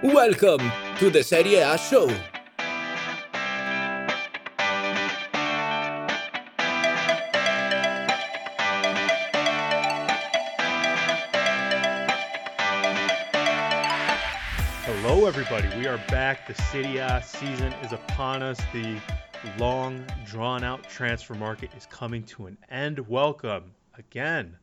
Welcome to the Serie A show. Hello, everybody. We are back. The Serie A season is upon us. The long, drawn out transfer market is coming to an end. Welcome again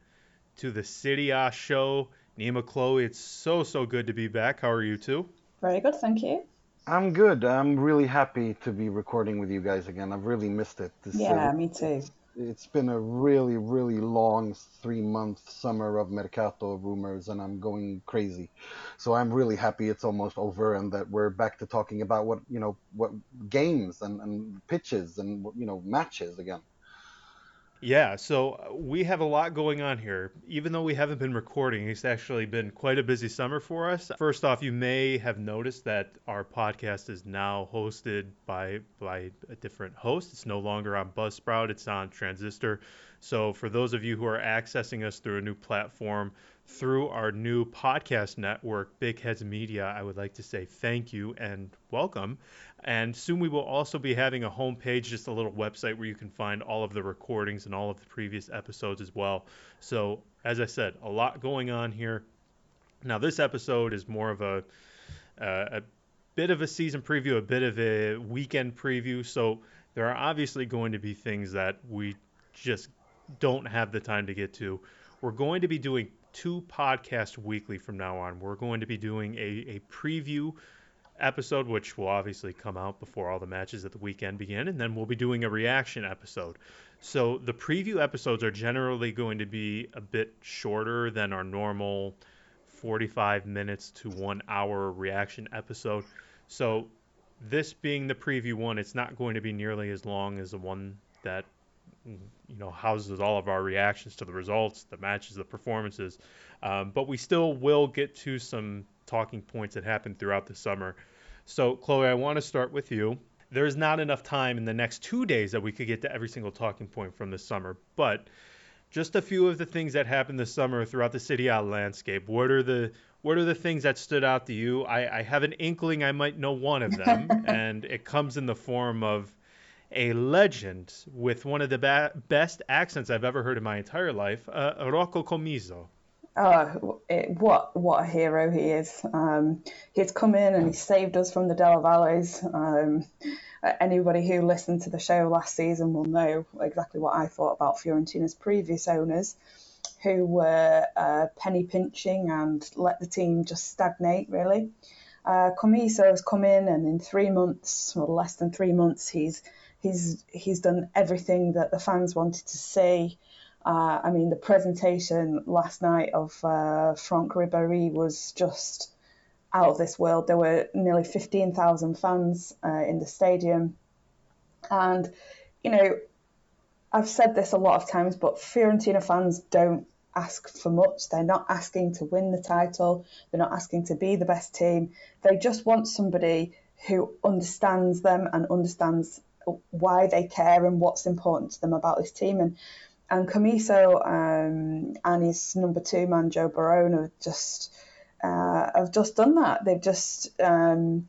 to the Serie A show. Nima Chloe, it's so, so good to be back. How are you two? Very good, thank you. I'm good. I'm really happy to be recording with you guys again. I've really missed it. This, yeah, uh, me too. It's been a really, really long three month summer of Mercato rumors, and I'm going crazy. So I'm really happy it's almost over and that we're back to talking about what, you know, what games and, and pitches and, you know, matches again. Yeah, so uh, we have a lot going on here. Even though we haven't been recording, it's actually been quite a busy summer for us. First off, you may have noticed that our podcast is now hosted by by a different host. It's no longer on Buzzsprout, it's on Transistor. So for those of you who are accessing us through a new platform, through our new podcast network, Big Heads Media, I would like to say thank you and welcome. And soon we will also be having a homepage, just a little website where you can find all of the recordings and all of the previous episodes as well. So, as I said, a lot going on here. Now, this episode is more of a, uh, a bit of a season preview, a bit of a weekend preview. So, there are obviously going to be things that we just don't have the time to get to. We're going to be doing two podcasts weekly from now on. We're going to be doing a, a preview episode, which will obviously come out before all the matches at the weekend begin, and then we'll be doing a reaction episode. So the preview episodes are generally going to be a bit shorter than our normal 45 minutes to one hour reaction episode. So this being the preview one, it's not going to be nearly as long as the one that you know houses all of our reactions to the results, the matches, the performances. Um, but we still will get to some talking points that happened throughout the summer. So, Chloe, I want to start with you. There's not enough time in the next two days that we could get to every single talking point from the summer, but just a few of the things that happened this summer throughout the Serie A landscape. What are the what are the things that stood out to you? I, I have an inkling I might know one of them, and it comes in the form of a legend with one of the ba- best accents I've ever heard in my entire life, uh, Rocco Commisso. Oh, it, what what a hero he is! Um, he's come in and he saved us from the Della Valles. Um, anybody who listened to the show last season will know exactly what I thought about Fiorentina's previous owners, who were uh, penny pinching and let the team just stagnate. Really, uh, Commisso has come in and in three months, or less than three months, he's he's he's done everything that the fans wanted to see. Uh, I mean, the presentation last night of uh, Franck Ribéry was just out of this world. There were nearly 15,000 fans uh, in the stadium. And, you know, I've said this a lot of times, but Fiorentina fans don't ask for much. They're not asking to win the title, they're not asking to be the best team. They just want somebody who understands them and understands why they care and what's important to them about this team. And and Commisso um, and his number two man Joe Barone have just uh, have just done that. They've just um,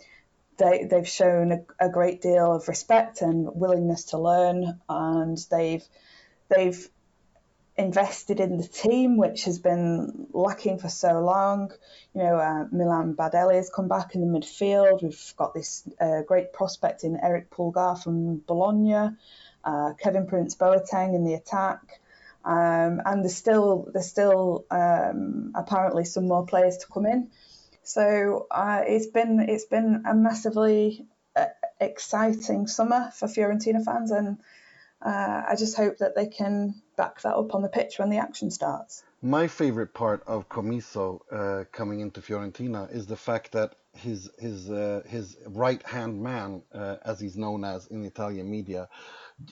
they they've shown a, a, great deal of respect and willingness to learn, and they've they've invested in the team, which has been lacking for so long. You know, uh, Milan Badelj has come back in the midfield. We've got this uh, great prospect in Erick Pulgar from Bologna uh, Kevin Prince Boateng in the attack. Um, and there's still there's still um, apparently some more players to come in. So uh, it's been it's been a massively uh, exciting summer for Fiorentina fans, and uh, I just hope that they can back that up on the pitch when the action starts. My favorite part of Commisso uh, coming into Fiorentina is the fact that his his uh, his right hand man, uh, as he's known as in Italian media,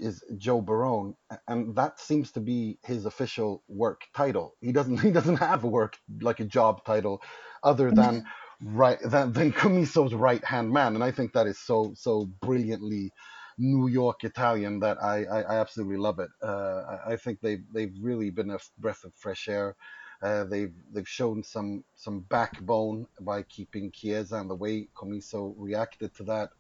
is Joe Barone, and that seems to be his official work title. He doesn't he doesn't have a work like a job title, other than right than than Commisso's right hand man, and I think that is so so brilliantly New York Italian that I I, I absolutely love it. Uh, I, I think they've they've really been a breath of fresh air. Uh, they've they've shown some some backbone by keeping Chiesa and the way Commisso reacted to that.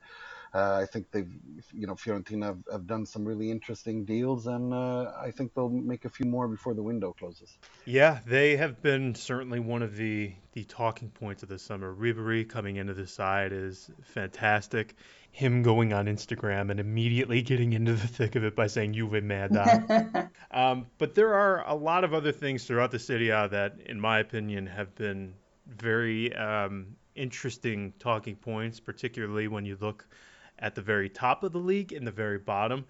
Uh, I think they've, you know, Fiorentina have, have, done some really interesting deals, and uh, I think they'll make a few more before the window closes. Yeah, they have been certainly one of the the talking points of the summer. Ribery coming into the side is fantastic. Him going on Instagram and immediately getting into the thick of it by saying "Juve merda." um, but there are a lot of other things throughout the city that, in my opinion, have been very um, interesting talking points, particularly when you look at the very top of the league and the very bottom.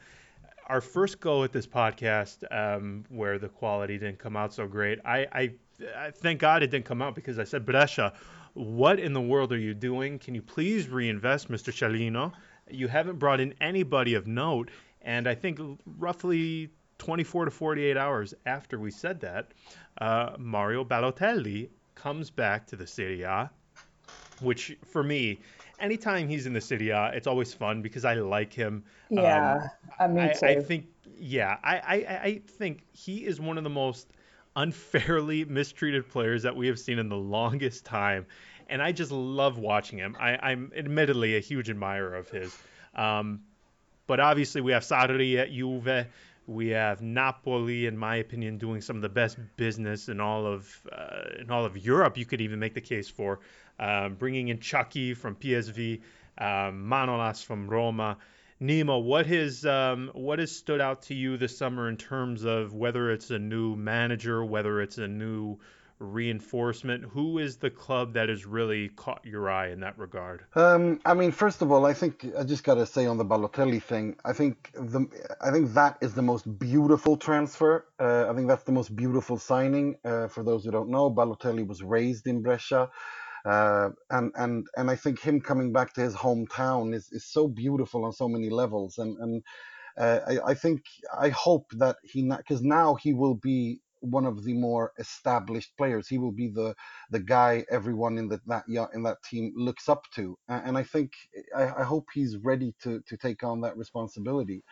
Our first go at this podcast, um, where the quality didn't come out so great, I, I, I thank God it didn't come out because I said, Brescia, what in the world are you doing? Can you please reinvest, Mr. Cellino? You haven't brought in anybody of note. And I think roughly 24 to 48 hours after we said that, uh, Mario Balotelli comes back to the Serie A, which for me anytime he's in the Serie A, it's always fun because I like him. Yeah, um, I, I, I think yeah, I, I I think he is one of the most unfairly mistreated players that we have seen in the longest time, and I just love watching him. I, am admittedly a huge admirer of his, um, but obviously we have Sarri at Juve. We have Napoli, in my opinion, doing some of the best business in all of uh, in all of Europe. You could even make the case for um, bringing in Chucky from PSV, um, Manolas from Roma. Nima, what has um, what has stood out to you this summer in terms of whether it's a new manager, whether it's a new reinforcement? Who is the club that has really caught your eye in that regard? Um, I mean, first of all, I think I just got to say on the Balotelli thing, I think the I think that is the most beautiful transfer. Uh, I think that's the most beautiful signing. Uh, for those who don't know, Balotelli was raised in Brescia. Uh, and and and I think him coming back to his hometown is, is so beautiful on so many levels, and and uh, I, I think I hope that he because now he will be one of the more established players. He will be the the guy everyone in the, that in that team looks up to, and I think I, I hope he's ready to to take on that responsibility.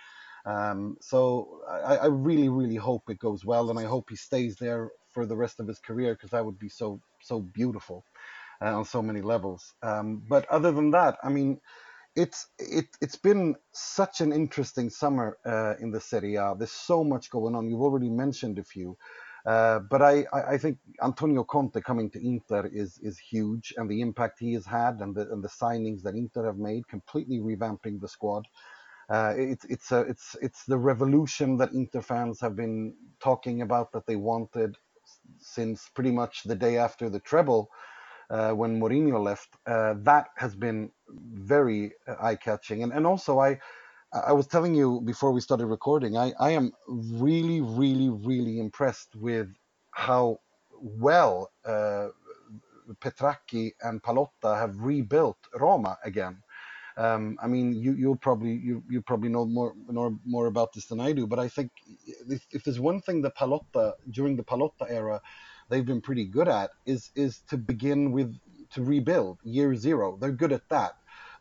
Um, so I, I really really hope it goes well, and I hope he stays there for the rest of his career because that would be so so beautiful uh, on so many levels. Um, but other than that, I mean, it's it it's been such an interesting summer uh, in the Serie A. There's so much going on. You've already mentioned a few. Uh, but I, I, think Antonio Conte coming to Inter is is huge, and the impact he has had, and the and the signings that Inter have made, completely revamping the squad. Uh, it's it's a, it's it's the revolution that Inter fans have been talking about that they wanted since pretty much the day after the treble uh, when Mourinho left, uh, that has been very eye-catching. And and also I I was telling you before we started recording, I, I am really, really, really impressed with how well uh, Petrachi and Pallotta have rebuilt Roma again. Um, I mean, you you'll probably you you probably know more more more about this than I do, but I think if, if there's one thing that Pallotta during the Pallotta era they've been pretty good at is is to begin with to rebuild year zero. They're good at that.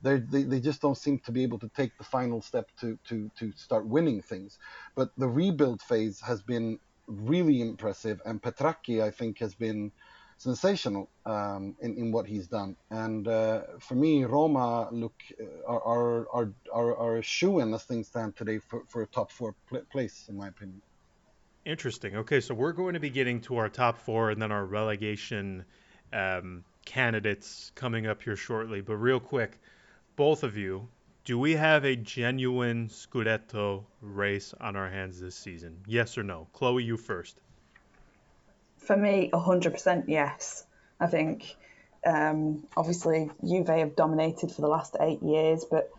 They they just don't seem to be able to take the final step to to to start winning things. But the rebuild phase has been really impressive, and Petrachi I think has been sensational um, in in what he's done. And uh, for me, Roma look uh, are are are are, are a shoe in as things stand today for, for a top four pl- place in my opinion. Interesting. Okay, so we're going to be getting to our top four and then our relegation um, candidates coming up here shortly. But real quick, both of you, do we have a genuine Scudetto race on our hands this season? Yes or no? Chloe, you first. For me, 100% yes. I think um, obviously Juve have dominated for the last eight years, but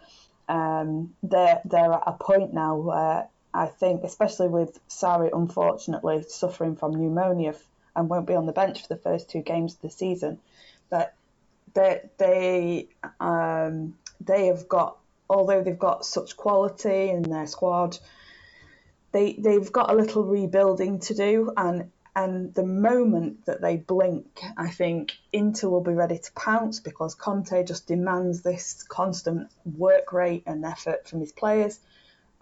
um, they're, they're at a point now where I think, especially with Sarri unfortunately suffering from pneumonia and won't be on the bench for the first two games of the season, that they they um, they have got although they've got such quality in their squad, they they've got a little rebuilding to do and and the moment that they blink, I think Inter will be ready to pounce because Conte just demands this constant work rate and effort from his players.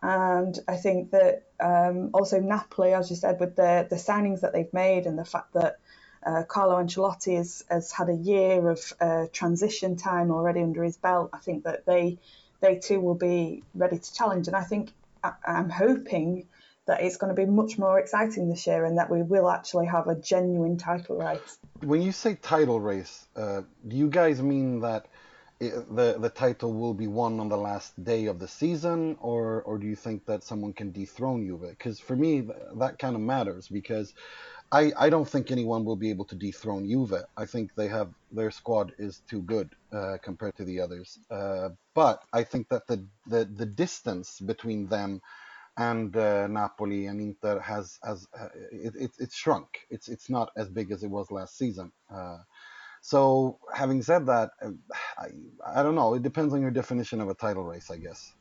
And I think that um, also Napoli, as you said, with the, the signings that they've made and the fact that Uh, Carlo Ancelotti has, has had a year of uh, transition time already under his belt. I think that they they too will be ready to challenge, and I think I, I'm hoping that it's going to be much more exciting this year and that we will actually have a genuine title race. When you say title race, uh, do you guys mean that the the title will be won on the last day of the season, or or do you think that someone can dethrone Juve? Because for me, that kind of matters because. I, I don't think anyone will be able to dethrone Juve. I think they have their squad is too good uh, compared to the others. Uh, but I think that the, the the distance between them and uh, Napoli and Inter has has uh, it, it, it's shrunk. It's it's not as big as it was last season. Uh, so having said that, I, I don't know. It depends on your definition of a title race, I guess.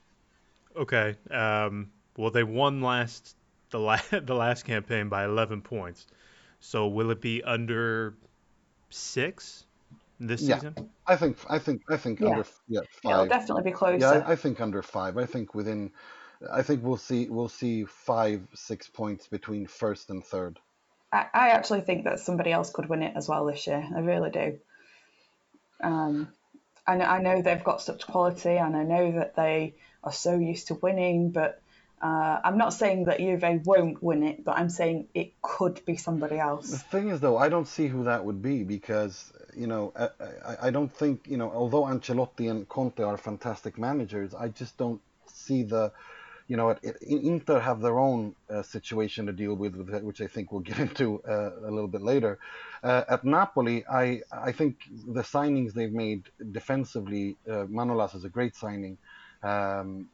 Okay. Um, well, they won last the last the last campaign by 11 points. So will it be under six this yeah, season? I think I think I think Yeah. under yeah Yeah, It'll five. definitely be closer. Yeah, I, I think under five. I think within. I think we'll see we'll see five six points between first and third. I, I actually think that somebody else could win it as well this year. I really do. Um, I know, I know they've got such quality, and I know that they are so used to winning. But uh, I'm not saying that Juve won't win it, but I'm saying it could be somebody else. The thing is, though, I don't see who that would be because you know I, I, I don't think you know although Ancelotti and Conte are fantastic managers, I just don't see the you know it, it, Inter have their own uh, situation to deal with, with which I think we'll get into uh, a little bit later. Uh, at Napoli, I I think the signings they've made defensively, uh, Manolas is a great signing. Um,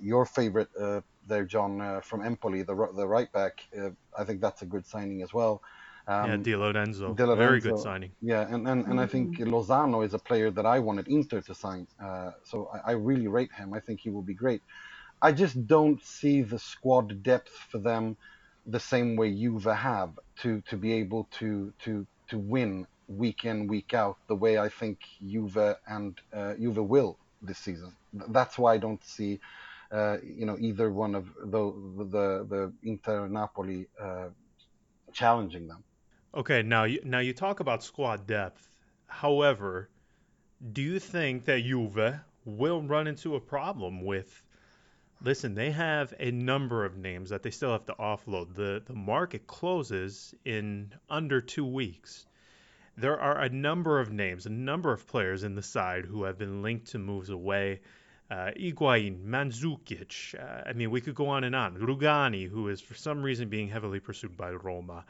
your favorite uh, there, John, uh, from Empoli, the the right back. Uh, I think that's a good signing as well. yeah, Um, Di Lorenzo. Di Very good signing. yeah, and, and, and I think Lozano is a player that I wanted Inter to sign. Uh, so I, I really rate him. I think he will be great. I just don't see the squad depth for them the same way Juve have to, to be able to, to to win week in week out the way I think Juve and uh, Juve will this season. That's why I don't see you know either one of the the the Inter Napoli uh, challenging them. Okay, now you, now you talk about squad depth. However, do you think that Juve will run into a problem with? Listen, they have a number of names that they still have to offload. the The market closes in under two weeks. There are a number of names, a number of players in the side who have been linked to moves away. Uh, Higuain, Mandzukic. Uh, I mean, we could go on and on. Rugani, who is for some reason being heavily pursued by Roma.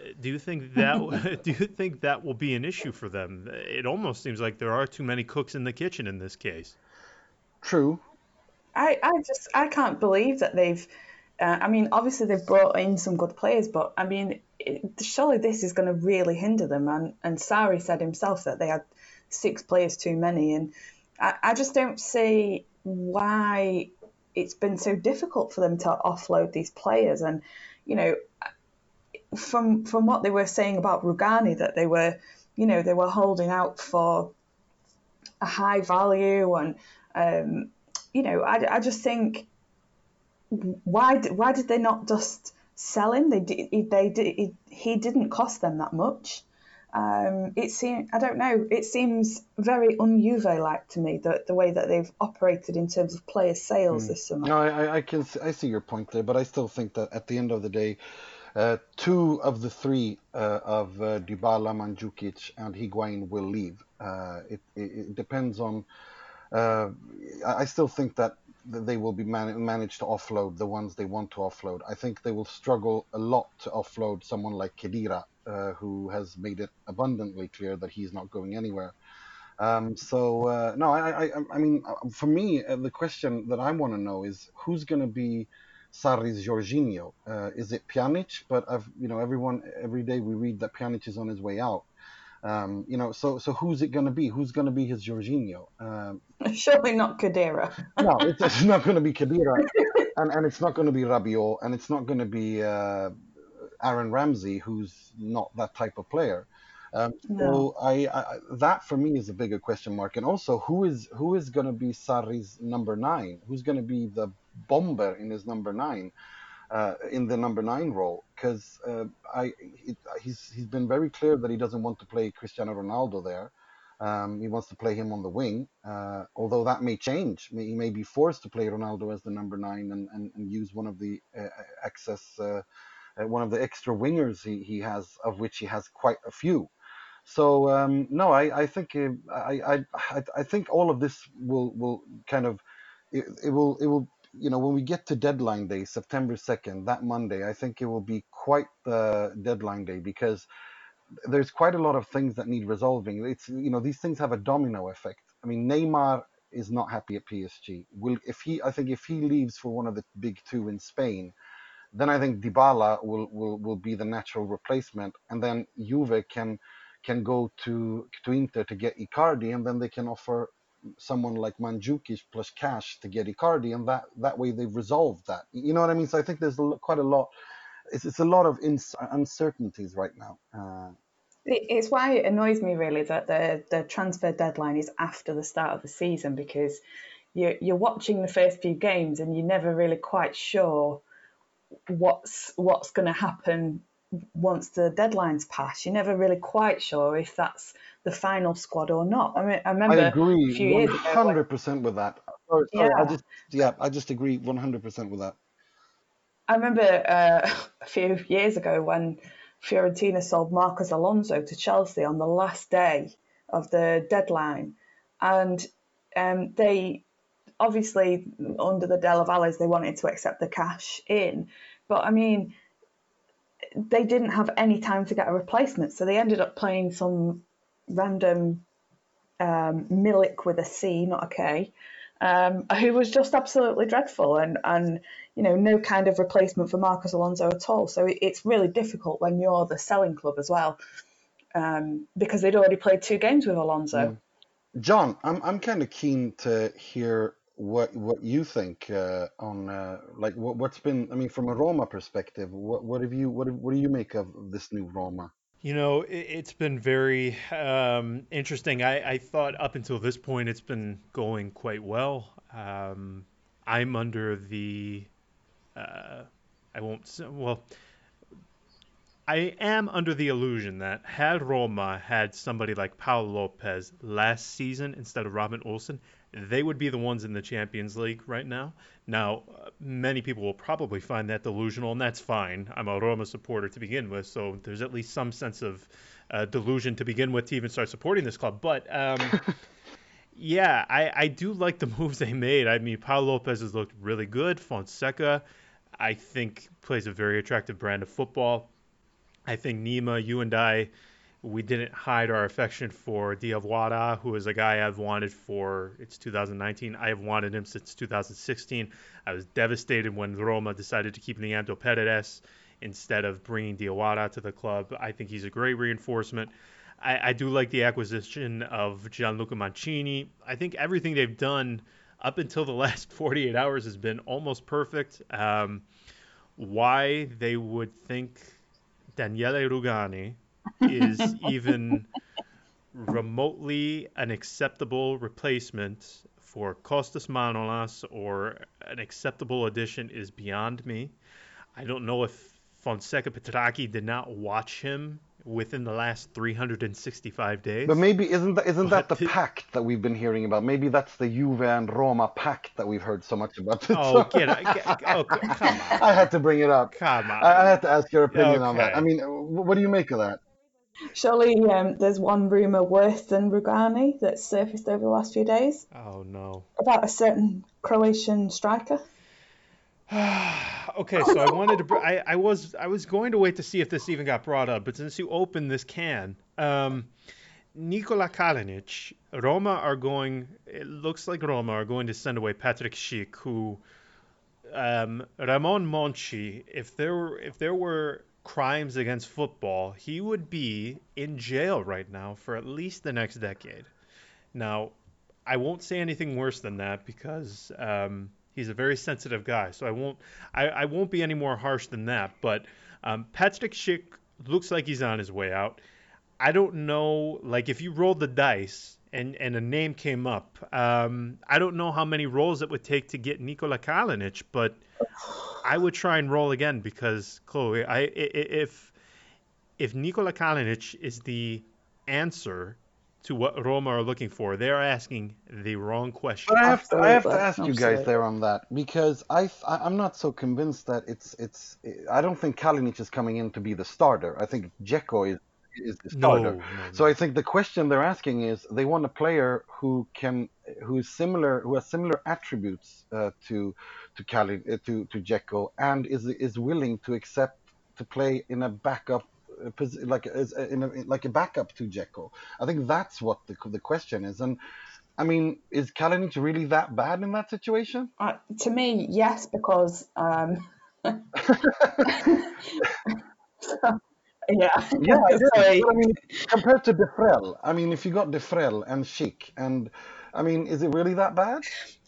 Uh, Do you think that do you think that will be an issue for them? It almost seems like there are too many cooks in the kitchen in this case. True, I, I just I can't believe that they've. Uh, I mean, obviously they've brought in some good players, but I mean, it, surely this is going to really hinder them. And and Sarri said himself that they had six players too many, and I, I just don't see why it's been so difficult for them to offload these players. And you know, from from what they were saying about Rugani, that they were, you know, they were holding out for a high value and. Um, you know, I, I just think why why did they not just sell him? They did, they did, he, he didn't cost them that much. Um, it seems I don't know. It seems very un-Juve like to me the the way that they've operated in terms of player sales this summer. No, I, I- can I see your point there, but I still think that at the end of the day, uh, two of the three uh, of uh, Dybala, Mandzukic, and Higuain will leave. Uh, it, it, it depends on. Uh, I I still think that they will be man- managed to offload the ones they want to offload. I think they will struggle a lot to offload someone like Khedira, uh, who has made it abundantly clear that he's not going anywhere. Um, so uh, no, I, I, I- mean, uh, for me, uh, the question that I want to know is who's going to be Sarri's Jorginho? Uh, is it Pjanic? But I've, you know, everyone every day we read that Pjanic is on his way out. Um, you know, so so who's it going to be? Who's going to be his Jorginho? Um, Surely not Khedira. no, it's, it's not going to be Khedira, and and it's not going to be Rabiot, and it's not going to be uh, Aaron Ramsey, who's not that type of player. Um, No. so I, I that for me is a bigger question mark, and also who is who is going to be Sarri's number nine? Who's going to be the bomber in his number nine? uh, in the number nine role because uh, I it, he's he's been very clear that he doesn't want to play Cristiano Ronaldo there. Um, he wants to play him on the wing, uh, although that may change. He may be forced to play Ronaldo as the number nine and, and, and use one of the uh, excess, uh, one of the extra wingers he, he has, of which he has quite a few. So um, no, I, I think uh, I, I I think all of this will will kind of it, it will it will you know when we get to deadline day September second that Monday I think it will be quite the deadline day because there's quite a lot of things that need resolving. It's you know these things have a domino effect. I mean Neymar is not happy at PSG. Will if he I think if he leaves for one of the big two in Spain, then I think Dybala will will will be the natural replacement, and then Juve can can go to to Inter to get Icardi, and then they can offer someone like Mandzukic plus cash to get Icardi, and that that way they've resolved that. You know what I mean? So I think there's quite a lot. It's, it's a lot of ins- uncertainties right now. Uh, it's why it annoys me really that the the transfer deadline is after the start of the season because you're you're watching the first few games and you're never really quite sure what's what's going to happen once the deadline's passed. You're never really quite sure if that's the final squad or not. I mean, I remember I agree a few years ago. 100% with that. Sorry, sorry, yeah. I just yeah, I just agree 100% with that. I remember uh, a few years ago when Fiorentina sold Marcos Alonso to Chelsea on the last day of the deadline, and um, they obviously under the Della Valles they wanted to accept the cash in, but I mean they didn't have any time to get a replacement, so they ended up playing some random um, Milic with a C, not a K, um, who was just absolutely dreadful, and and you know no kind of replacement for Marcos Alonso at all. So it, it's really difficult when you're the selling club as well, um, because they'd already played two games with Alonso. Mm. John, I'm I'm kind of keen to hear what what you think uh, on uh, like what, what's been I mean from a Roma perspective what what have you what what do you make of this new Roma? You know it, has been very um, interesting. I, I thought up until this point it's been going quite well. Um, I'm under the uh, I won't well I am under the illusion that had Roma had somebody like Paulo Lopez last season instead of Robin Olsen, they would be the ones in the Champions League right now. Now, uh, many people will probably find that delusional, and that's fine. I'm a Roma supporter to begin with, so there's at least some sense of uh, delusion to begin with to even start supporting this club. But um, yeah, I, I do like the moves they made. I mean, Paulo Lopez has looked really good. Fonseca, I think, plays a very attractive brand of football. I think Nima, you and I we didn't hide our affection for Diawara, who is a guy I've wanted for it's 2019. I have wanted him since 2016. I was devastated when Roma decided to keep Leandro Paredes instead of bringing Diawara to the club. I think he's a great reinforcement. I, I do like the acquisition of Gianluca Mancini. I think everything they've done up until the last 48 hours has been almost perfect. Um, why they would think Daniele Rugani is even remotely an acceptable replacement for Costas Manolas or an acceptable addition is beyond me. I don't know if Fonseca Petrachi did not watch him within the last 365 days. But maybe isn't that isn't that the pact that we've been hearing about? Maybe that's the Juve and Roma pact that we've heard so much about. Oh, get, get oh, come on! I had to bring it up. Come on! I, I had to ask your opinion okay. on that. I mean, what do you make of that? Surely um, there's one rumour worse than Rugani that's surfaced over the last few days. Oh no! About a certain Croatian striker. okay, so I wanted to. I, I was I was going to wait to see if this even got brought up, but since you opened this can, um, Nikola Kalinic, Roma are going. It looks like Roma are going to send away Patrick Schick, who um, Ramon Monchi. If there were if there were crimes against football, he would be in jail right now for at least the next decade. Now, I won't say anything worse than that because um, he's a very sensitive guy, so I won't I, I won't be any more harsh than that. But um, Patrick Schick looks like he's on his way out. I don't know, like if you rolled the dice and and a name came up. Um, I don't know how many rolls it would take to get Nikola Kalinic, but I would try and roll again because Chloe, I if if Nikola Kalinic is the answer to what Roma are looking for, they're asking the wrong question. But I have to, I have to ask you guys there on that because I I'm not so convinced that it's it's I don't think Kalinic is coming in to be the starter. I think Dzeko is is the starter. No, no, no. So I think the question they're asking is they want a player who can who is similar who has similar attributes uh, to to Cali uh, to to Dzeko and is is willing to accept to play in a backup uh, like as in a, like a backup to Dzeko. I think that's what the the question is and. I mean, is Kalinic really that bad in that situation? Uh, to me, yes, because um... Yeah. Yeah, I, I mean, compared to Defrel, I mean, if you got Defrel and Schick, and I mean, is it really that bad?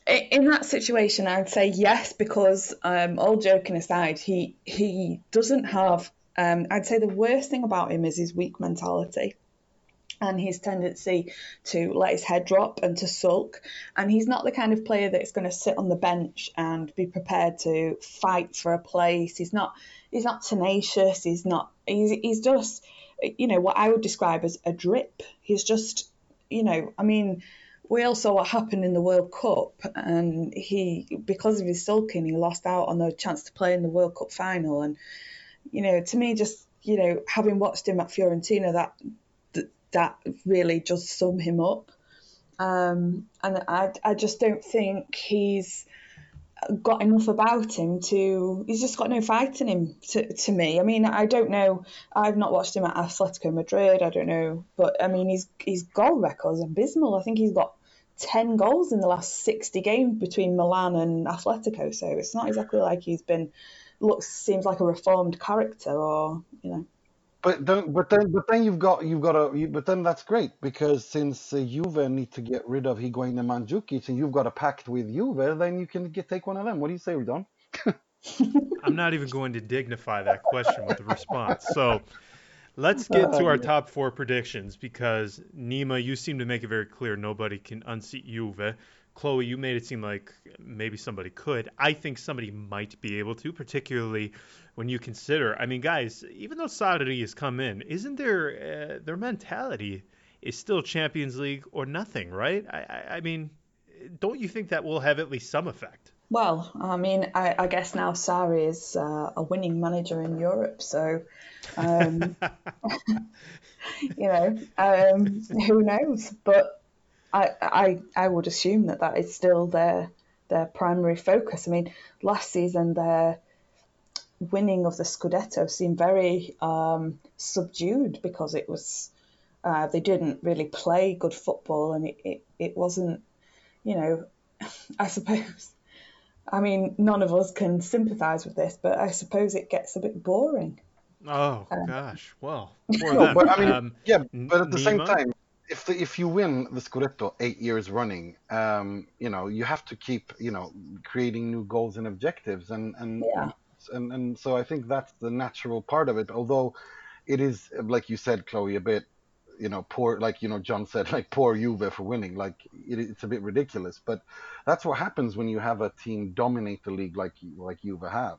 In that situation, I'd say yes, because um, all joking aside, he he doesn't have. Um, I'd say the worst thing about him is his weak mentality and his tendency to let his head drop and to sulk. And he's not the kind of player that's going to sit on the bench and be prepared to fight for a place. He's not he's not tenacious. He's not. He's he's just you know what I would describe as a drip. He's just you know I mean. We all saw what happened in the World Cup, and he, because of his sulking, he lost out on the chance to play in the World Cup final. And you know, to me, just you know, having watched him at Fiorentina, that that really just sum him up. Um, and I, I just don't think he's got enough about him to he's just got no fight in him to, to me. I mean, I don't know. I've not watched him at Atletico Madrid. I don't know, but I mean, his his goal record's abysmal. I think he's got ten goals in the last sixty games between Milan and Atletico. So it's not exactly like he's been looks seems like a reformed character or you know. But then, but then, but then you've got you've got a. You, but then that's great because since uh, Juve need to get rid of Higuain and Mandzukic, and you've got a pact with Juve, then you can get take one of them. What do you say, Don? I'm not even going to dignify that question with a response. So let's get to our top four predictions because Nima, you seem to make it very clear nobody can unseat Juve. Chloe, you made it seem like maybe somebody could. I think somebody might be able to, particularly when you consider. I mean, guys, even though Sarri has come in, isn't their uh, their mentality is still Champions League or nothing, right? I, I, I, mean, don't you think that will have at least some effect? Well, I mean, I, I guess now Sarri is uh, a winning manager in Europe, so um, you know, um, who knows? But I, I I would assume that that is still their their primary focus. I mean, last season their winning of the Scudetto seemed very um, subdued because it was uh, they didn't really play good football and it, it, it wasn't, you know, I suppose. I mean, none of us can sympathise with this, but I suppose it gets a bit boring. Oh um, gosh, well, no, but I mean, um, yeah, but at the Nima? same time, if the, if you win the Scudetto eight years running, um, you know you have to keep you know creating new goals and objectives, and and yeah. and and so I think that's the natural part of it. Although it is like you said, Chloe, a bit you know poor like you know John said like poor Juve for winning. Like it, it's a bit ridiculous. But that's what happens when you have a team dominate the league like like Juve have.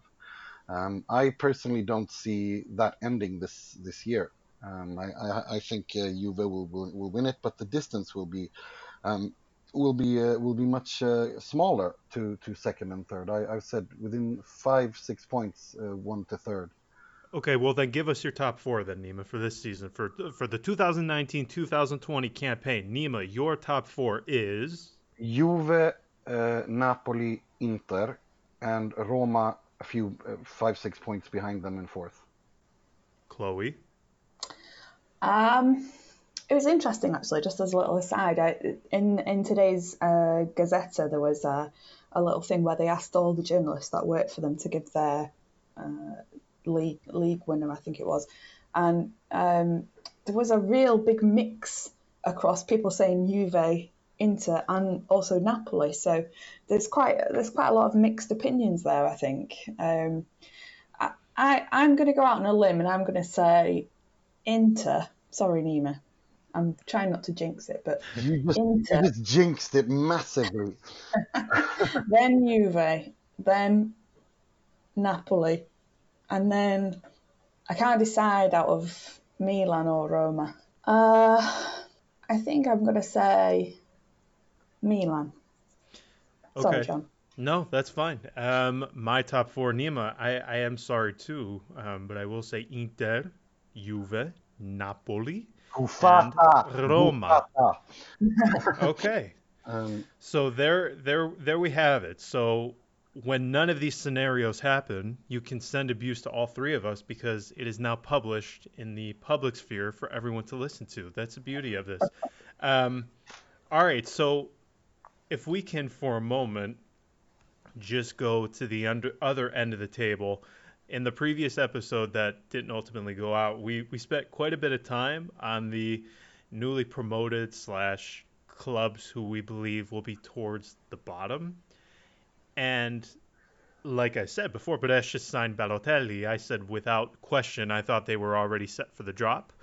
Um, I personally don't see that ending this this year um, I, I, I think uh, Juve will, will, will win it but the distance will be um, will be uh, will be much uh, smaller to, to second and third. I, I've said within five six points, uh, one to third. Okay, well then give us your top four then, Nima, for this season for for the 2019-2020 campaign. Nima, your top four is Juve, uh, Napoli, Inter, and Roma a few uh, five six points behind them in fourth. Chloe. Um it was interesting actually. Just as a little aside, I, in in today's uh, Gazzetta there was a, a little thing where they asked all the journalists that worked for them to give their uh, league league winner, I think it was, and um, there was a real big mix across people saying Juve, Inter, and also Napoli. So there's quite there's quite a lot of mixed opinions there. I think. Um, I, I I'm going to go out on a limb and I'm going to say Inter. Sorry, Nima. I'm trying not to jinx it, but You just, Inter. you just jinxed it massively. then Juve, then Napoli, and then I can't decide out of Milan or Roma. Uh, I think I'm gonna say Milan. Sorry, Okay. John. No, that's fine. Um, my top four, Nima. I, I am sorry too, um, but I will say Inter, Juve, Napoli. Hufata. Roma. Hufata. Okay. Um, So there, there, there we have it. So when none of these scenarios happen, you can send abuse to all three of us because it is now published in the public sphere for everyone to listen to. That's the beauty of this. Um, all right. So if we can, for a moment, just go to the under, other end of the table. In the previous episode that didn't ultimately go out, we, we spent quite a bit of time on the newly promoted slash clubs who we believe will be towards the bottom. And like I said before, Brescia just signed Balotelli. I said without question, I thought they were already set for the drop.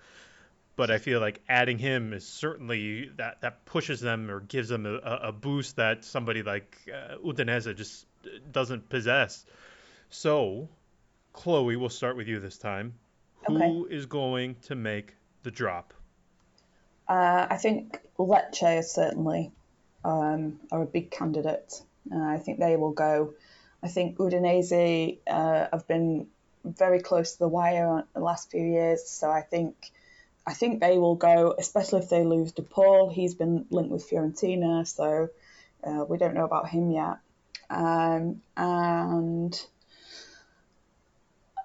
But I feel like adding him is certainly that, that pushes them or gives them a, a boost that somebody like uh, Udinese just doesn't possess. So, Chloe, we'll start with you this time. Who is going to make the drop? Uh, I think Lecce is certainly um, are a big candidate. Uh, I think they will go. I think Udinese uh, have been very close to the wire the last few years, so I think I think they will go, especially if they lose De Paul. He's been linked with Fiorentina, so uh, we don't know about him yet. Um, and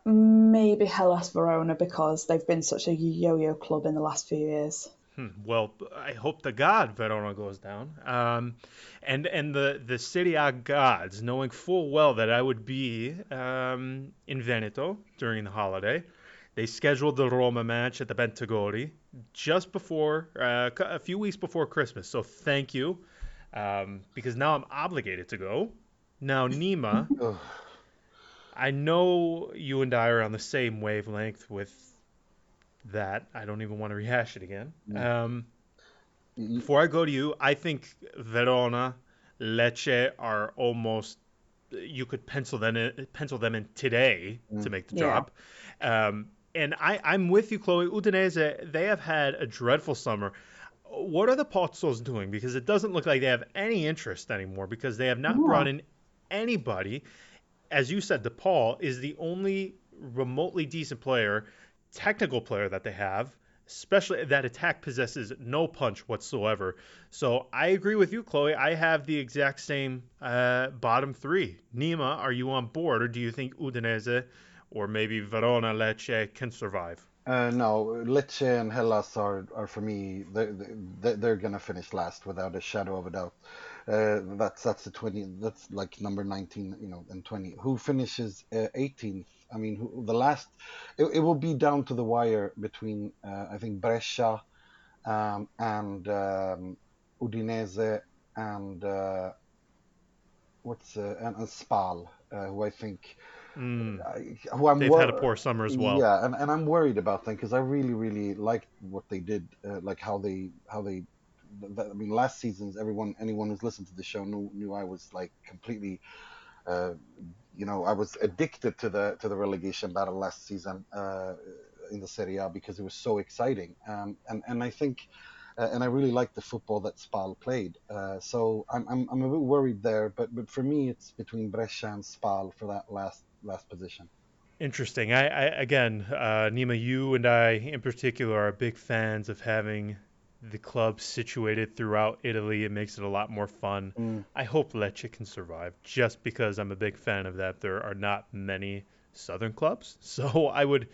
maybe Hellas Verona because they've been such a yo-yo club in the last few years. Hmm, Well, I hope the God Verona goes down. Um, and and the the Serie A gods, knowing full well that I would be um, in Veneto during the holiday, they scheduled the Roma match at the Bentegodi just before uh, c- a few weeks before Christmas. So thank you, um, because now I'm obligated to go. Now Nima, ugh. I know you and I are on the same wavelength with that. I don't even want to rehash it again. Um, before I go to you, I think Verona, Lecce are almost you could pencil them in, pencil them in today to make the Yeah. drop. Um, and I, I'm with you, Chloe. Udinese, they have had a dreadful summer. What are the Pozzos doing? Because it doesn't look like they have any interest anymore because they have not No. brought in anybody. As you said, DePaul is the only remotely decent player, technical player that they have, especially that attack possesses no punch whatsoever. So I agree with you, Chloe. I have the exact same uh, bottom three. Nima, are you on board, or do you think Udinese or maybe Verona, Lecce can survive? Uh, no, Lecce and Hellas are, are for me, they're, they're, they're going to finish last without a shadow of a doubt. Uh, that's that's the 20, that's like number 19, you know, and 20. Who finishes uh, 18th? I mean, who, the last, it, it will be down to the wire between, uh, I think, Brescia um, and um, Udinese and uh, what's, uh, and, and Spal, uh, who I think, Mm, I- who I'm they've wor- had a poor summer as well. yeah, and, and I'm worried about them because I really, really liked what they did, uh, like how they, how they. I mean, last season's everyone, anyone who's listened to the show knew, knew I was like completely, uh, you know, I was addicted to the to the relegation battle last season uh, in the Serie A because it was so exciting, um, and and I think. Uh, and I really liked the football that Spal played. Uh, so I'm, I'm, I'm a bit worried there, but, but for me, it's between Brescia and Spal for that last last position. Interesting. I, I again, uh, Nima, you and I in particular are big fans of having the clubs situated throughout Italy. It makes it a lot more fun. Mm. I hope Lecce can survive, just because I'm a big fan of that. There are not many Southern clubs, so I would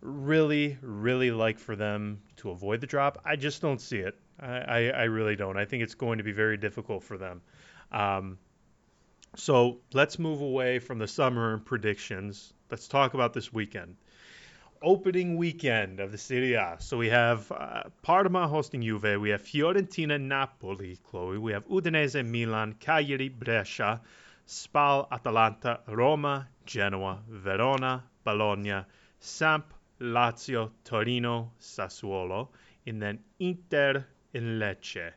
really, really like for them to avoid the drop. I just don't see it. I, I, I really don't. I think it's going to be very difficult for them. Um, so let's move away from the summer and predictions. Let's talk about this weekend. Opening weekend of the Serie A. So we have uh, Parma hosting Juve. We have Fiorentina, Napoli, Chloe. We have Udinese, Milan, Cagliari, Brescia, Spal, Atalanta, Roma, Genoa, Verona, Bologna, Samp, Lazio, Torino, Sassuolo. and then Inter in Lecce.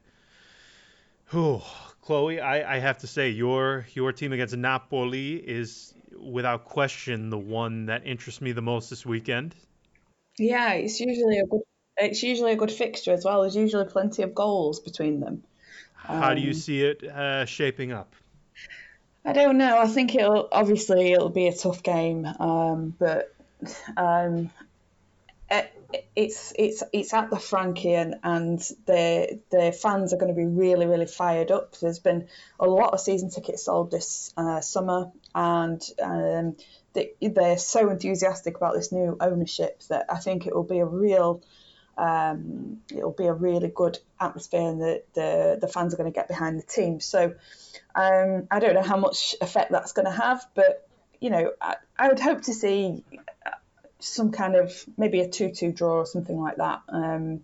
Whew. Chloe, I, I have to say your your team against Napoli is without question the one that interests me the most this weekend. Yeah, it's usually a good it's usually a good fixture as well. There's usually plenty of goals between them. How do you see it uh, shaping up? I don't know. I think it'll obviously it'll be a tough game, um, but um, it's it's it's at the Franchi and, and the the fans are going to be really really fired up. There's been a lot of season tickets sold this uh, summer, and um, they, they're so enthusiastic about this new ownership that I think it will be a real um, it'll be a really good atmosphere, and the the, the fans are going to get behind the team. So um, I don't know how much effect that's going to have, but you know I, I would hope to see some kind of maybe a two-two draw or something like that. Um,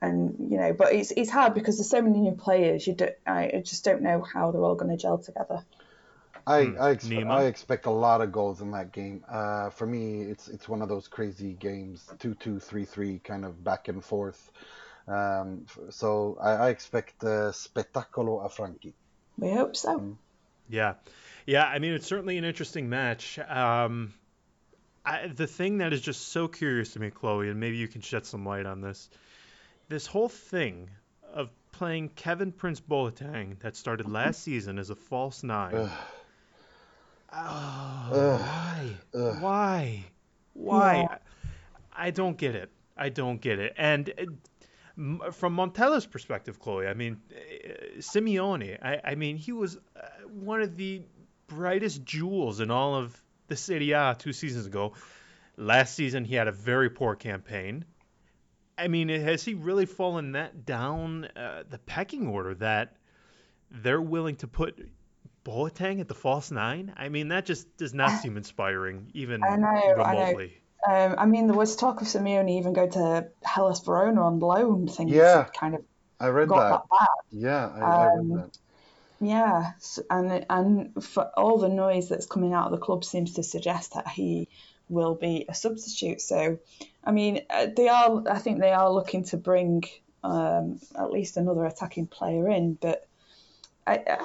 and you know, but it's it's hard because there's so many new players. You do, I just don't know how they're all going to gel together. I hmm. I, ex- I, expect a lot of goals in that game. Uh, for me, it's it's one of those crazy games, two two three three, kind of back and forth. Um, so I, I expect uh, spettacolo a Franchi. We hope so. Mm. Yeah, yeah. I mean, it's certainly an interesting match. Um, I, the thing that is just so curious to me, Chloe, and maybe you can shed some light on this. This whole thing of playing Kevin Prince Boateng that started last season as a false nine. Oh, why? Why? Why? Yeah. I don't get it. I don't get it. And uh, from Montella's perspective, Chloe, I mean, uh, Simeone, I, I mean, he was uh, one of the brightest jewels in all of the Serie A two seasons ago. Last season, he had a very poor campaign. I mean, has he really fallen that down uh, the pecking order that they're willing to put Boateng at the false nine? I mean, that just does not seem inspiring, even I know, remotely. I, know. Um, I mean, there was talk of Simeone even go to Hellas Verona on loan. Things yeah, kind of I read that. that yeah, I, um, I read um, that. Yeah, and and for all the noise that's coming out of the club seems to suggest that he will be a substitute. So, I mean, uh, they are. I think they are looking to bring um, at least another attacking player in, but I,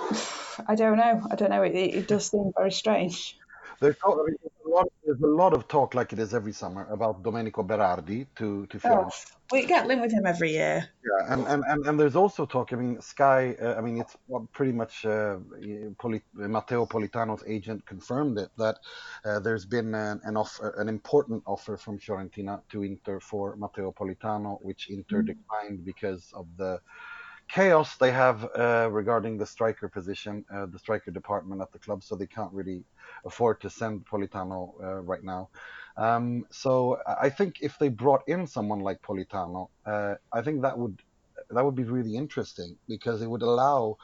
I don't know. I don't know. It, it does seem very strange. There's, a lot, there's a lot of talk, like it is every summer, about Domenico Berardi to to Fiorentina. Oh, we get linked with him every year. Yeah, and, and, and, and there's also talk. I mean, Sky. Uh, I mean, it's pretty much uh, Poli- Matteo Politano's agent confirmed it that uh, there's been an, an offer, an important offer from Fiorentina to Inter for Matteo Politano, which Inter mm. declined because of the chaos they have uh, regarding the striker position, uh, the striker department at the club, so they can't really afford to send Politano uh, right now. Um, so I think if they brought in someone like Politano, uh, I think that would that would be really interesting because it would allow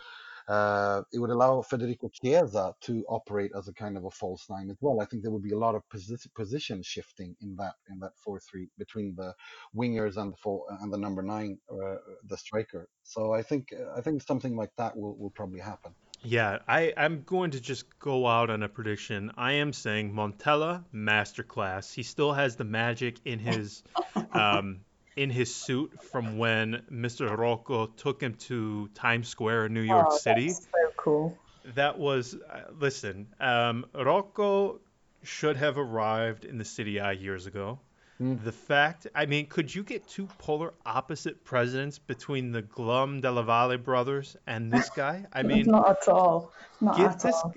uh, it would allow Federico Chiesa to operate as a kind of a false nine as well. I think there would be a lot of posi- position shifting in that in that four three between the wingers and the full, and the number nine, uh, the striker. So I think I think something like that will, will probably happen. Yeah, I, I'm going to just go out on a prediction. I am saying Montella masterclass. He still has the magic in his um, in his suit from when Mr. Rocco took him to Times Square in New York oh, City. so cool. That was uh, listen. Um, Rocco should have arrived in the city A years ago. Mm. The fact, I mean, could you get two polar opposite presidents between the Glum Della Valle brothers and this guy? I mean, not at all. Not get at this all.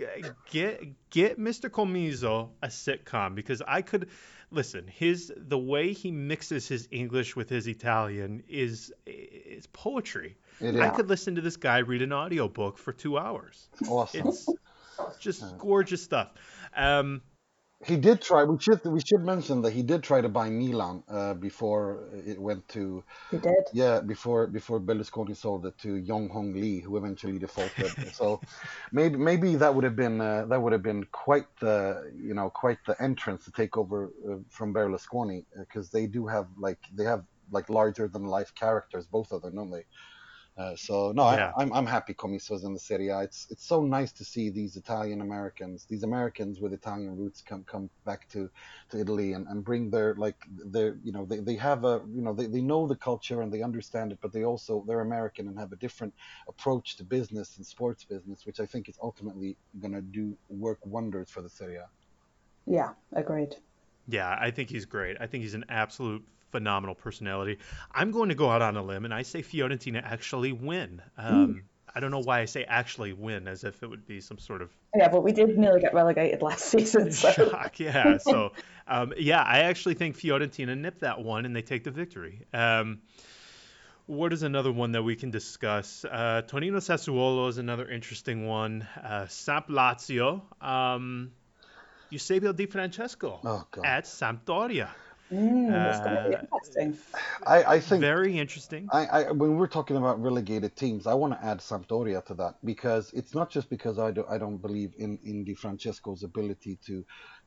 Get get Mr. Commisso a sitcom because I could listen, his the way he mixes his English with his Italian is is poetry. I could listen to this guy read an audiobook for two hours. Awesome. It's just gorgeous stuff. Um, he did try. We should we should mention that he did try to buy Milan uh, before it went to. He did. Yeah, before before Berlusconi sold it to Yonghong Li, who eventually defaulted. so maybe maybe that would have been uh, that would have been quite the you know quite the entrance to take over uh, from Berlusconi because uh, they do have like they have like larger than life characters, both of them, don't they? Uh, so no, yeah. I, am I'm, I'm happy Commisso's in the Serie A. It's it's so nice to see these Italian Americans, these Americans with Italian roots come come back to, to Italy and, and bring their like their you know they, they have a you know they, they know the culture and they understand it, but they also they're American and have a different approach to business and sports business, which I think is ultimately gonna do work wonders for the Serie A. Yeah, agreed. Yeah, I think he's great. I think he's an absolute phenomenal personality. I'm going to go out on a limb and I say Fiorentina actually win. Um, mm. I don't know why I say actually win as if it would be some sort of yeah, but we did nearly get relegated last season. So. Shock, yeah. So um, yeah, I actually think Fiorentina nipped that one and they take the victory. Um, what is another one that we can discuss? Uh, Torino Sassuolo is another interesting one. Uh, Samp Lazio. Um, Eusebio Di Francesco oh, at Sampdoria. Mm, that's going to be uh, interesting. I, I think very interesting. I, I, when we're talking about relegated teams, I want to add Sampdoria to that because it's not just because I, do, I don't believe in, in Di Francesco's ability to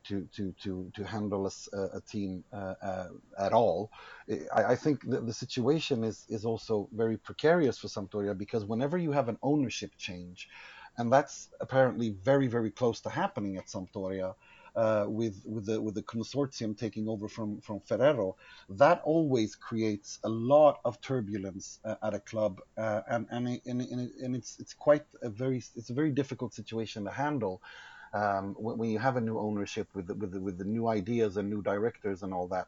to to to, to handle a, a team uh, uh, at all. I, I think the, the situation is is also very precarious for Sampdoria because whenever you have an ownership change, and that's apparently very very close to happening at Sampdoria uh, with with the with the consortium taking over from from Ferrero, that always creates a lot of turbulence uh, at a club, uh, and and and, and it's it's quite a very it's a very difficult situation to handle. Um, when, when, you have a new ownership with the, with the, with the new ideas and new directors and all that,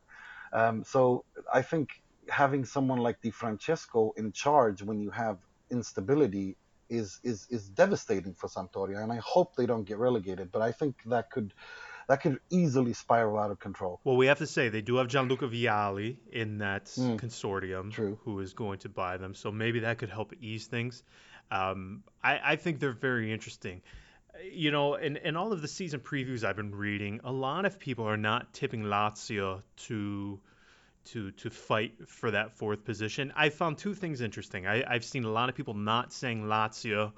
um, so I think having someone like Di Francesco in charge when you have instability is is is devastating for Sampdoria, and I hope they don't get relegated. But I think that could that could easily spiral out of control. Well, we have to say they do have Gianluca Vialli in that mm, consortium true. who is going to buy them, so maybe that could help ease things. Um, I, I think they're very interesting you know, in, in all of the season previews I've been reading, a lot of people are not tipping Lazio to to to fight for that fourth position. I found two things interesting. I, I've seen a lot of people not saying Lazio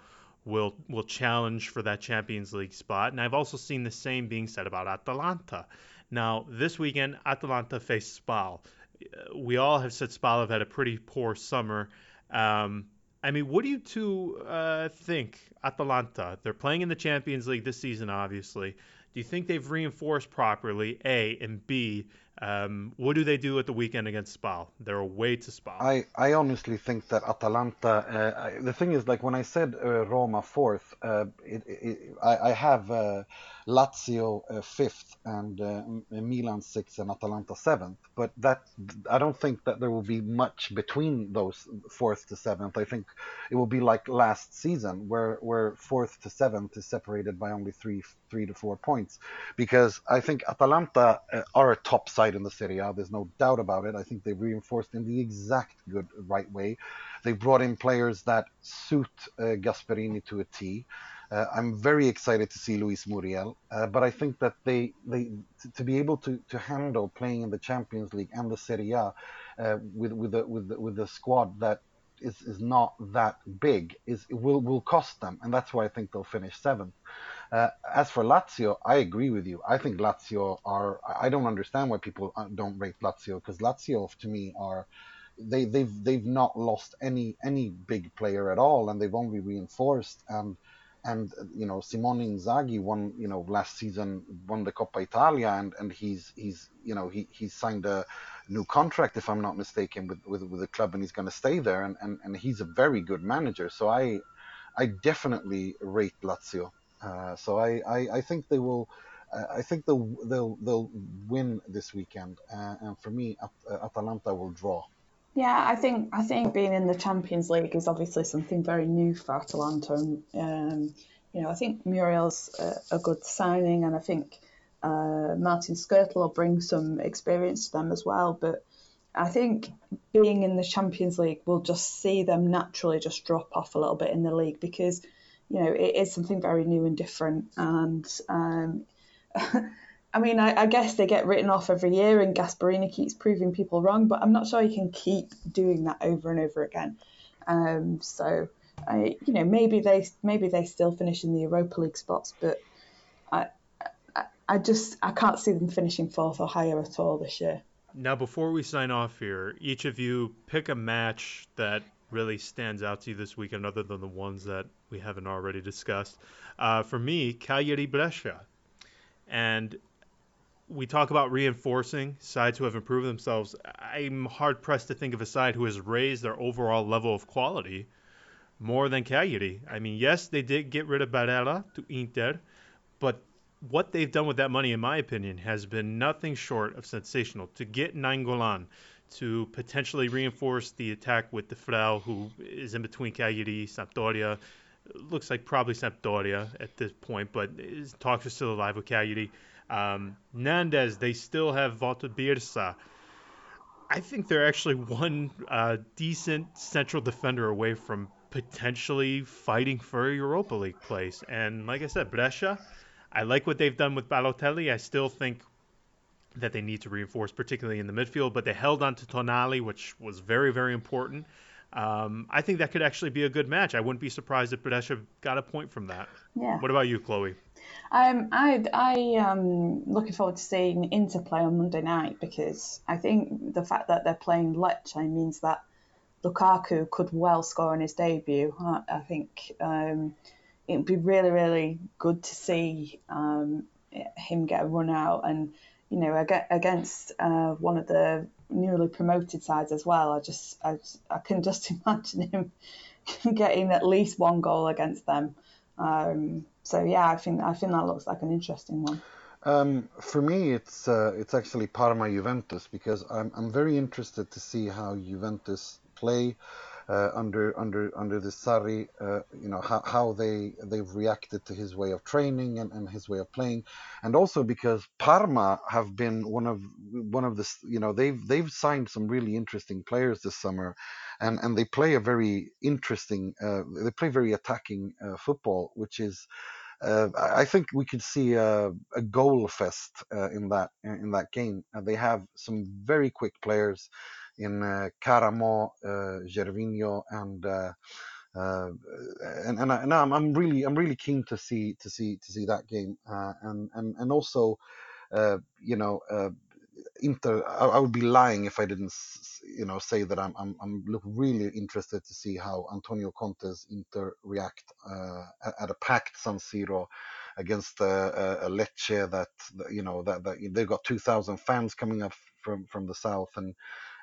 will will challenge for that Champions League spot. And I've also seen the same being said about Atalanta. Now, this weekend, Atalanta faced Spal. Uh, we all have said Spal have had a pretty poor summer. Um, I mean, what do you two uh, think? Atalanta, they're playing in the Champions League this season, obviously. Do you think they've reinforced properly? A and B. Um, what do they do at the weekend against Spal? They're away to Spal. I, I honestly think that Atalanta. Uh, I, the thing is, like when I said uh, Roma fourth, uh, it, it, I, I have uh, Lazio uh, fifth and uh, Milan sixth and Atalanta seventh. But that I don't think that there will be much between those fourth to seventh. I think it will be like last season, where where fourth to seventh is separated by only three three to four points, because I think Atalanta are a top side in the Serie A. There's no doubt about it. I think they've reinforced in the exact good right way. They brought in players that suit uh, Gasperini to a T. Uh, I'm very excited to see Luis Muriel, uh, but I think that they they to, to, be able to, to handle playing in the Champions League and the Serie A uh, with with the, with with the squad that is, is not that big is will will cost them, and that's why I think they'll finish seventh. Uh, as for Lazio, I agree with you. I think Lazio are. I don't understand why people uh, don't rate Lazio because Lazio to me are they they've they've not lost any any big player at all, and they've only reinforced and and you know Simone Inzaghi won you know last season won the Coppa Italia and and he's he's you know he he's signed a new contract if I'm not mistaken with with, with the club and he's going to stay there and, and and he's a very good manager so I I definitely rate Lazio uh, so I, I I think they will uh, I think they'll they'll they'll win this weekend uh, and for me At- Atalanta will draw. Yeah, I think I think being in the Champions League is obviously something very new for Atalanta, and um, you know I think Muriel's a, a good signing, and I think uh, Martin Skrtel will bring some experience to them as well. But I think being in the Champions League will just see them naturally just drop off a little bit in the league because you know it is something very new and different, and um, I mean, I, I, guess they get written off every year, and Gasperini keeps proving people wrong, but I'm not sure he can keep doing that over and over again. Um, so, I, you know, maybe they maybe they still finish in the Europa League spots, but I, I, I just I can't see them finishing fourth or higher at all this year. Now, before we sign off here, each of you pick a match that really stands out to you this weekend, other than the ones that we haven't already discussed? Uh, for me, Cagliari Brescia. And we talk about reinforcing sides who have improved themselves. I'm hard pressed to think of a side who has raised their overall level of quality more than Cagliari. I mean, yes, they did get rid of Barella to Inter, but what they've done with that money, in my opinion, has been nothing short of sensational. To get Nainggolan, to potentially reinforce the attack with Defrel, who is in between Cagliari, Sampdoria. Looks like probably Sampdoria at this point, but talks are still alive with Cagliari. Um, they still have Walter Birsa. I think they're actually one uh, decent central defender away from potentially fighting for a Europa League place. And like I said, Brescia, I like what they've done with Balotelli. I still think that they need to reinforce, particularly in the midfield, but they held on to Tonali, which was very, very important. Um, I think that could actually be a good match. I wouldn't be surprised if Brescia got a point from that. Yeah. What about you, Chloe? Um, I I am looking forward to seeing Inter play on Monday night because I think the fact that they're playing Lecce means that Lukaku could well score on his debut. I, I think um, it would be really really good to see um, him get a run out and you know against uh, one of the newly promoted sides as well. I just I, I can just imagine him getting at least one goal against them. Um, so yeah, I think I think that looks like an interesting one. Um, for me, it's uh, it's actually Parma Juventus because I'm I'm very interested to see how Juventus play uh, under under under the Sarri, uh, you know how, how they they've reacted to his way of training and, and his way of playing, and also because Parma have been one of one of the you know they've they've signed some really interesting players this summer, and and they play a very interesting uh, they play very attacking uh, football, which is. Uh, I think we could see a, a goal fest uh, in that in that game. they have some very quick players in uh, Karamoh, uh, Gervinho, and uh, uh, and and, I, and I'm, really I'm really keen to see to see to see that game uh, and and and also you know Inter I, I, would be lying if I didn't you know say that I'm I'm I'm really interested to see how Antonio Conte's Inter react at a packed San Siro against a, a Lecce that you know that, that they've got 2,000 fans coming up from from the south and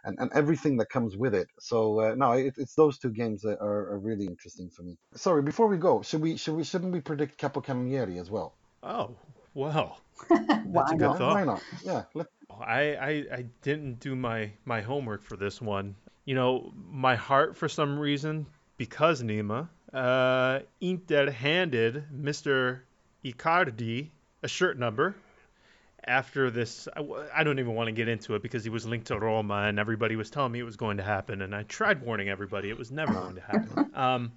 and, and everything that comes with it. So uh, no, it, it's those two games that are, are, really interesting for me. Sorry, before we go, should we should we shouldn't we predict Capocannoniere as well? Oh well, why not? Why not? Yeah. Let... I, I I didn't do my my homework for this one. You know, my heart for some reason because Nima uh, Inter handed Mr. Icardi a shirt number after this, I, I don't even want to get into it because he was linked to Roma and everybody was telling me it was going to happen, and I tried warning everybody it was never going to happen. Um,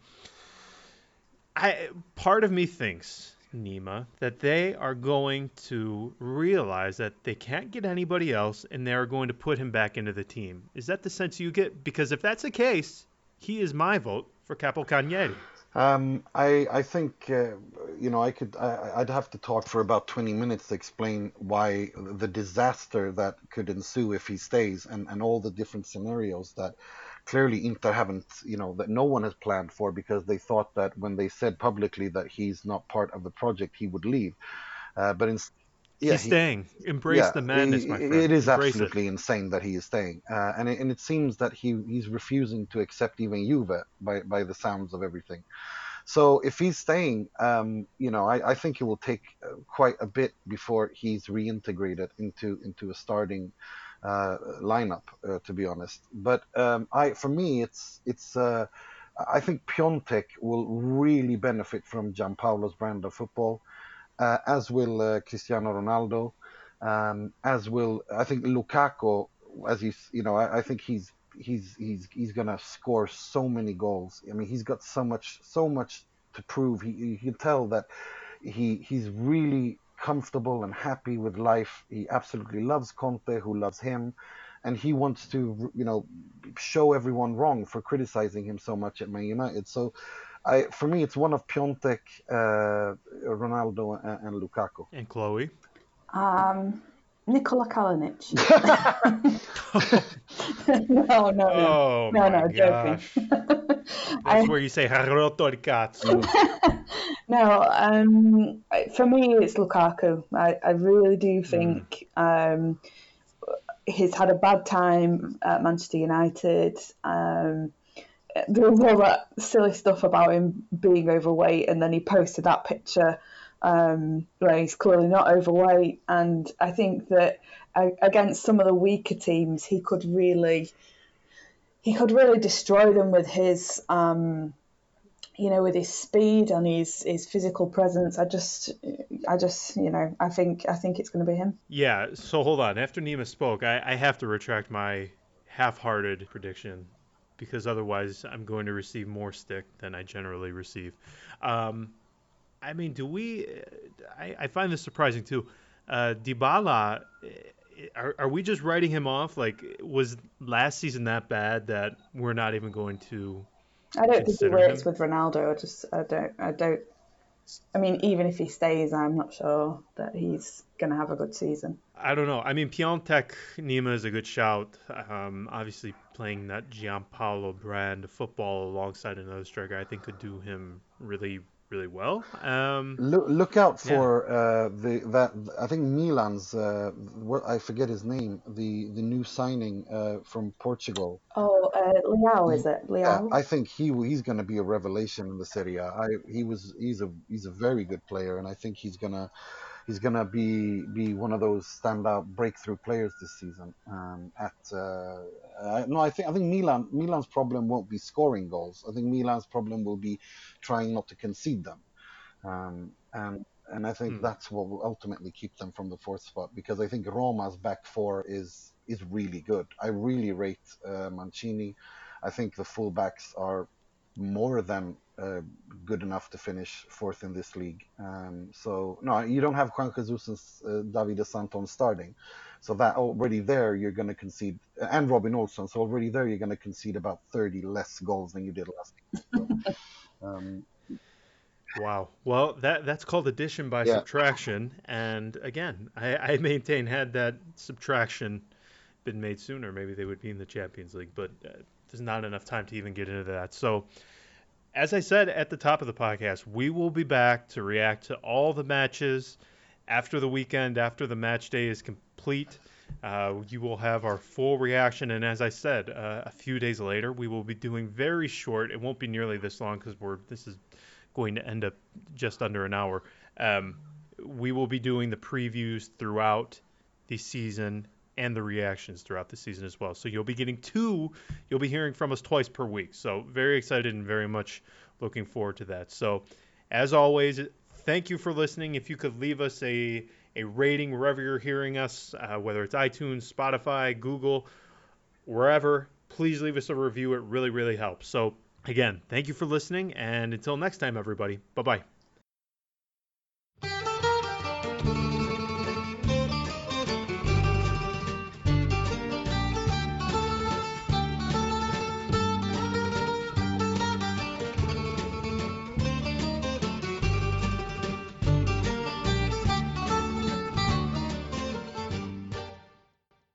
I part of me thinks Nima that they are going to realize that they can't get anybody else, and they are going to put him back into the team. Is that the sense you get? Because if that's the case, he is my vote for Capocannoniere. Um, I I think uh, you know I could I, I'd have to talk for about 20 minutes to explain why the disaster that could ensue if he stays and and all the different scenarios that clearly Inter haven't you know that no one has planned for because they thought that when they said publicly that he's not part of the project he would leave, uh, but in, yeah, he's he, staying. Embrace yeah, the madness, my friend. It is Embrace absolutely it. insane that he is staying, uh, and it, and it seems that he he's refusing to accept even Juve by by the sounds of everything. So if he's staying, um, you know, I, I think it will take uh, quite a bit before he's reintegrated into into a starting uh, lineup, uh, to be honest. But um, I, for me, it's it's. Uh, I think Piątek will really benefit from Giampaolo's brand of football as will uh, Cristiano Ronaldo, um, as will I think Lukaku. As you you know, I, I think he's he's he's he's gonna score so many goals. I mean, he's got so much so much to prove. He you can tell that he he's really comfortable and happy with life. He absolutely loves Conte, who loves him, and he wants to you know show everyone wrong for criticizing him so much at Man United. So I, for me, it's one of Piątek, uh, Ronaldo, and, and, Lukaku. And Chloe. Um, Nikola Kalinic. no, no, no. Oh no, my no, gosh. joking. That's I- where you say "Harotto il cazzo." No, um, for me, it's Lukaku. I, I really do think um, he's had a bad time at Manchester United. Um, there was all that silly stuff about him being overweight, and then he posted that picture um, where he's clearly not overweight. And I think that against some of the weaker teams, he could really, he could really destroy them with his. Um, you know, with his speed and his his physical presence, I just, I just, you know, I think I think it's going to be him. Yeah, so hold on. After Nima spoke, I, I have to retract my half-hearted prediction because otherwise I'm going to receive more stick than I generally receive. Um, I mean, do we? I, I find this surprising too. Uh, Dybala, eh, are, are we just writing him off? Like, was last season that bad that we're not even going to? I don't think he works him. with Ronaldo. I just, I don't, I don't. I mean, even if he stays, I'm not sure that he's going to have a good season. I don't know. I mean, Piątek Nima is a good shout. Um, obviously, playing that Giampaolo brand football alongside another striker, I think could do him really, really well. Um, Look, look out Yeah. for uh, the that I think Milan's uh, what I forget his name the the new signing uh, from Portugal. Oh, uh, Leao is it? Yeah, Leao. I think he he's going to be a revelation in the Serie A. I he was he's a he's a very good player, and I think he's gonna he's gonna be be one of those standout breakthrough players this season. Um, at uh, uh, no, I think I think Milan Milan's problem won't be scoring goals. I think Milan's problem will be trying not to concede them, um, and and I think Hmm. that's what will ultimately keep them from the fourth spot because I think Roma's back four is is really good. I really rate uh, Mancini. I think the fullbacks are more than uh, good enough to finish fourth in this league. Um, so no, you don't have Juan Jesus and uh, Davide Santon starting, so that already there you're going to concede, and Robin Olsen. So already there you're going to concede about 30 less goals than you did last season. So, um, wow. Well, that that's called addition by Yeah. subtraction. And again, I, I maintain had that subtraction been made sooner, maybe they would be in the Champions League. But uh, there's not enough time to even get into that. So. As I said at the top of the podcast, we will be back to react to all the matches after the weekend, after the match day is complete. Uh, you will have our full reaction, and as I said, uh, a few days later, we will be doing very short. It won't be nearly this long because we're this is going to end up just under an hour. Um, we will be doing the previews throughout the season and the reactions throughout the season as well. So you'll be getting two. You'll be hearing from us twice per week. So very excited and very much looking forward to that. So as always, thank you for listening. If you could leave us a a rating wherever you're hearing us, uh, whether it's iTunes, Spotify, Google, wherever, please leave us a review. It really, really helps. So again, thank you for listening, and until next time, everybody. Bye bye.